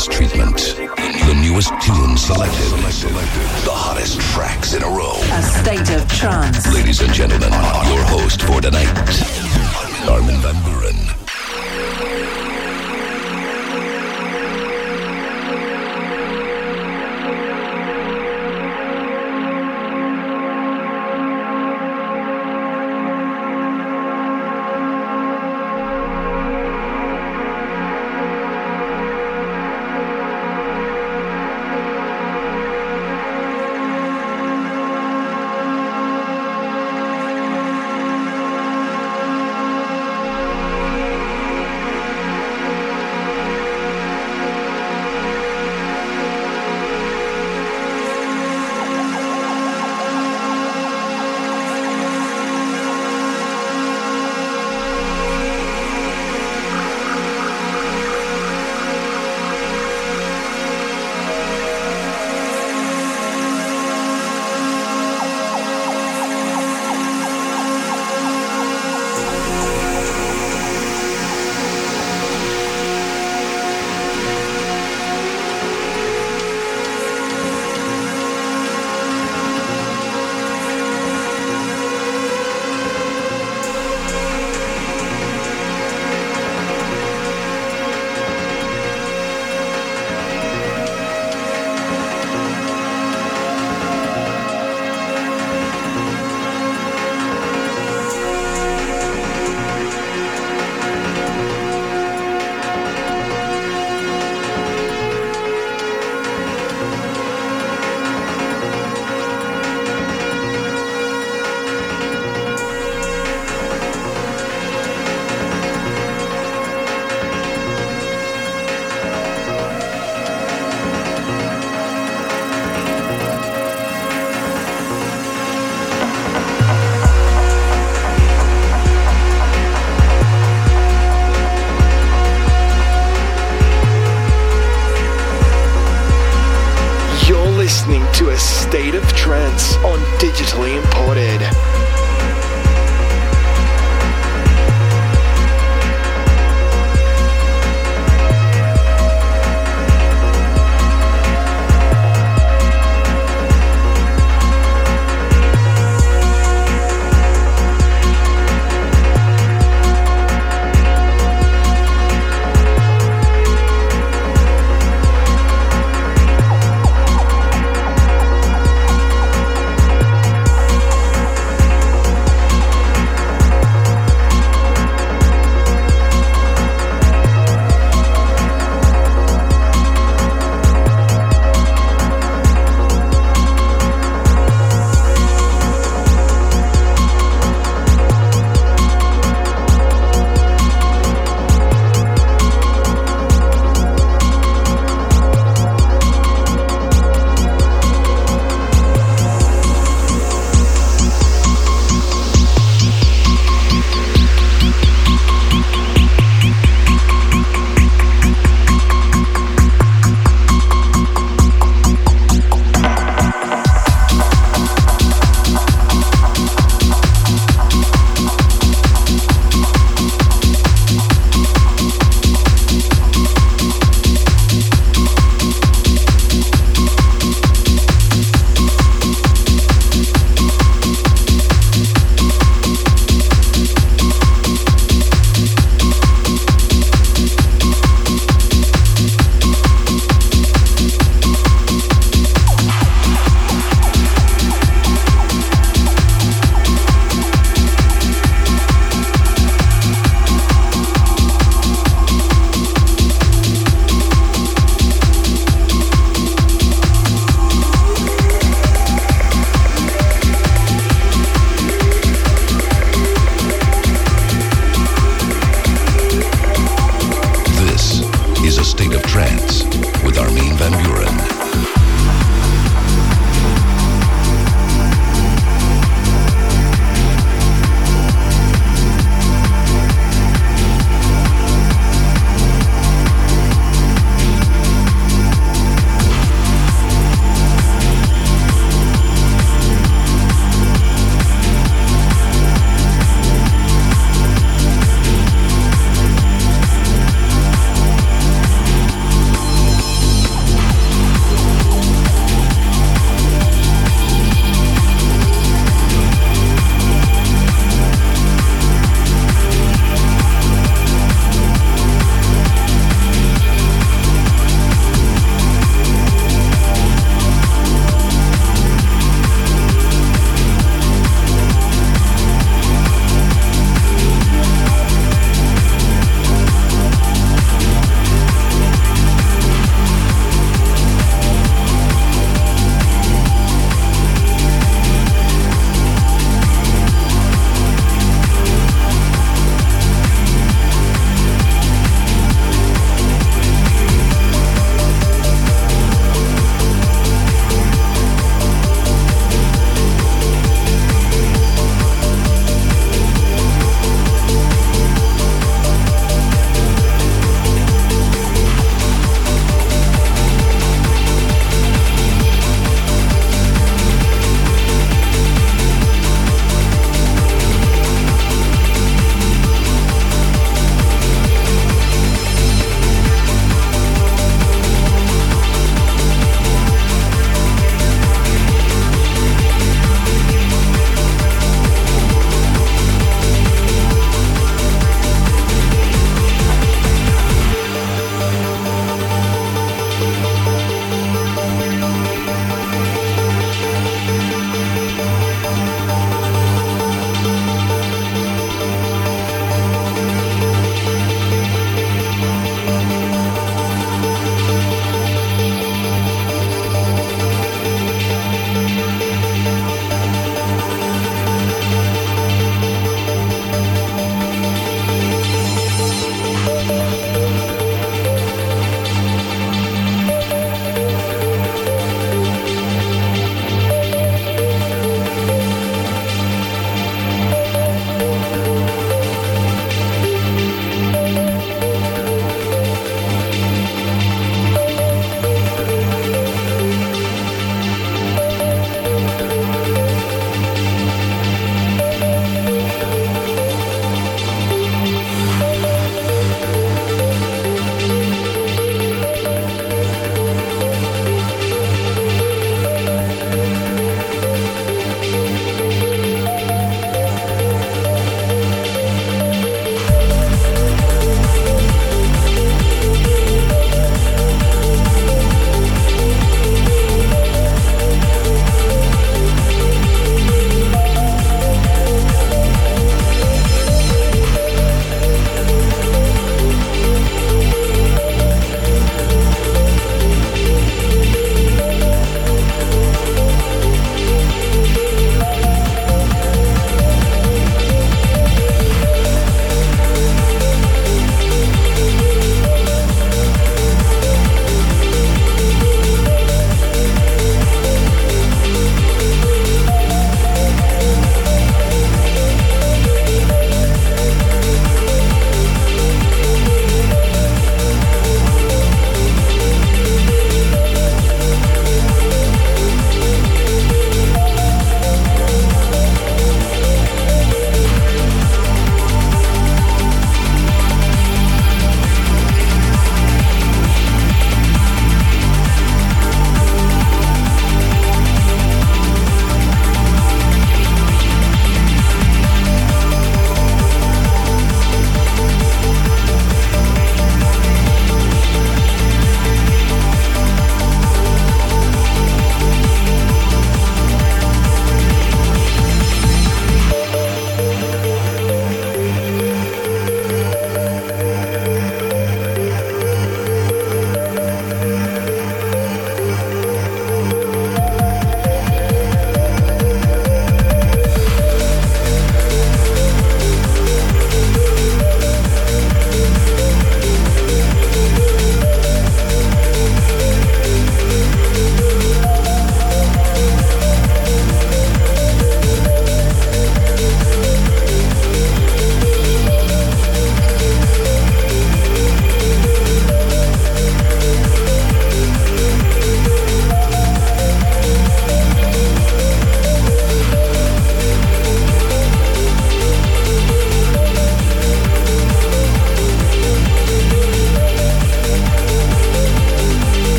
intense treatment. The newest tunes selected. The hottest tracks in a row. A state of trance. Ladies and gentlemen, your host for tonight, Armin van Buuren.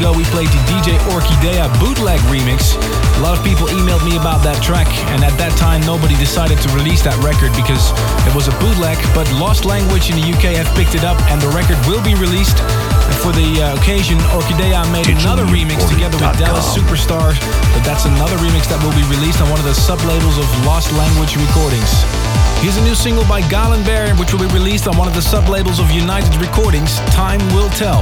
Ago, we played the DJ Orkidea bootleg remix. A lot of people emailed me about that track, and at that time, nobody decided to release that record because it was a bootleg. But Lost Language in the UK have picked it up, and the record will be released. And for the uh, occasion, Orkidea made another remix together with Dallas Superstar, but that's another remix that will be released on one of the sub-labels of Lost Language Recordings. Here's a new single by Galen Behr, which will be released on one of the sub-labels of United Recordings, Time Will Tell.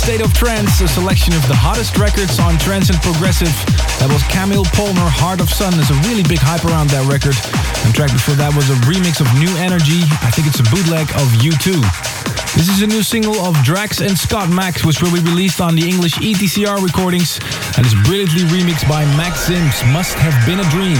State of trance, a selection of the hottest records on trance and progressive. That was Kamil Polner, Heart of Sun. There's a really big hype around that record. And track before that was a remix of New Energy. I think it's a bootleg of U2. This is a new single of Drax and Scott Mac, which will be released on the English ETCR recordings and is brilliantly remixed by Max Sims. Must have been a dream.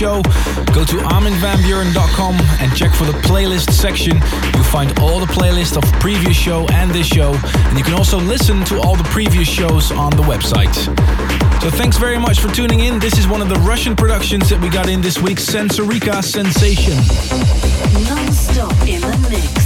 Show, go to arminvanbuuren.com and check for the playlist section. You'll find all the playlists of previous show and this show, and you can also listen to all the previous shows on the website. So thanks very much for tuning in. This is one of the Russian productions that we got in this week's Sensorica Sensation. Non-stop in the mix.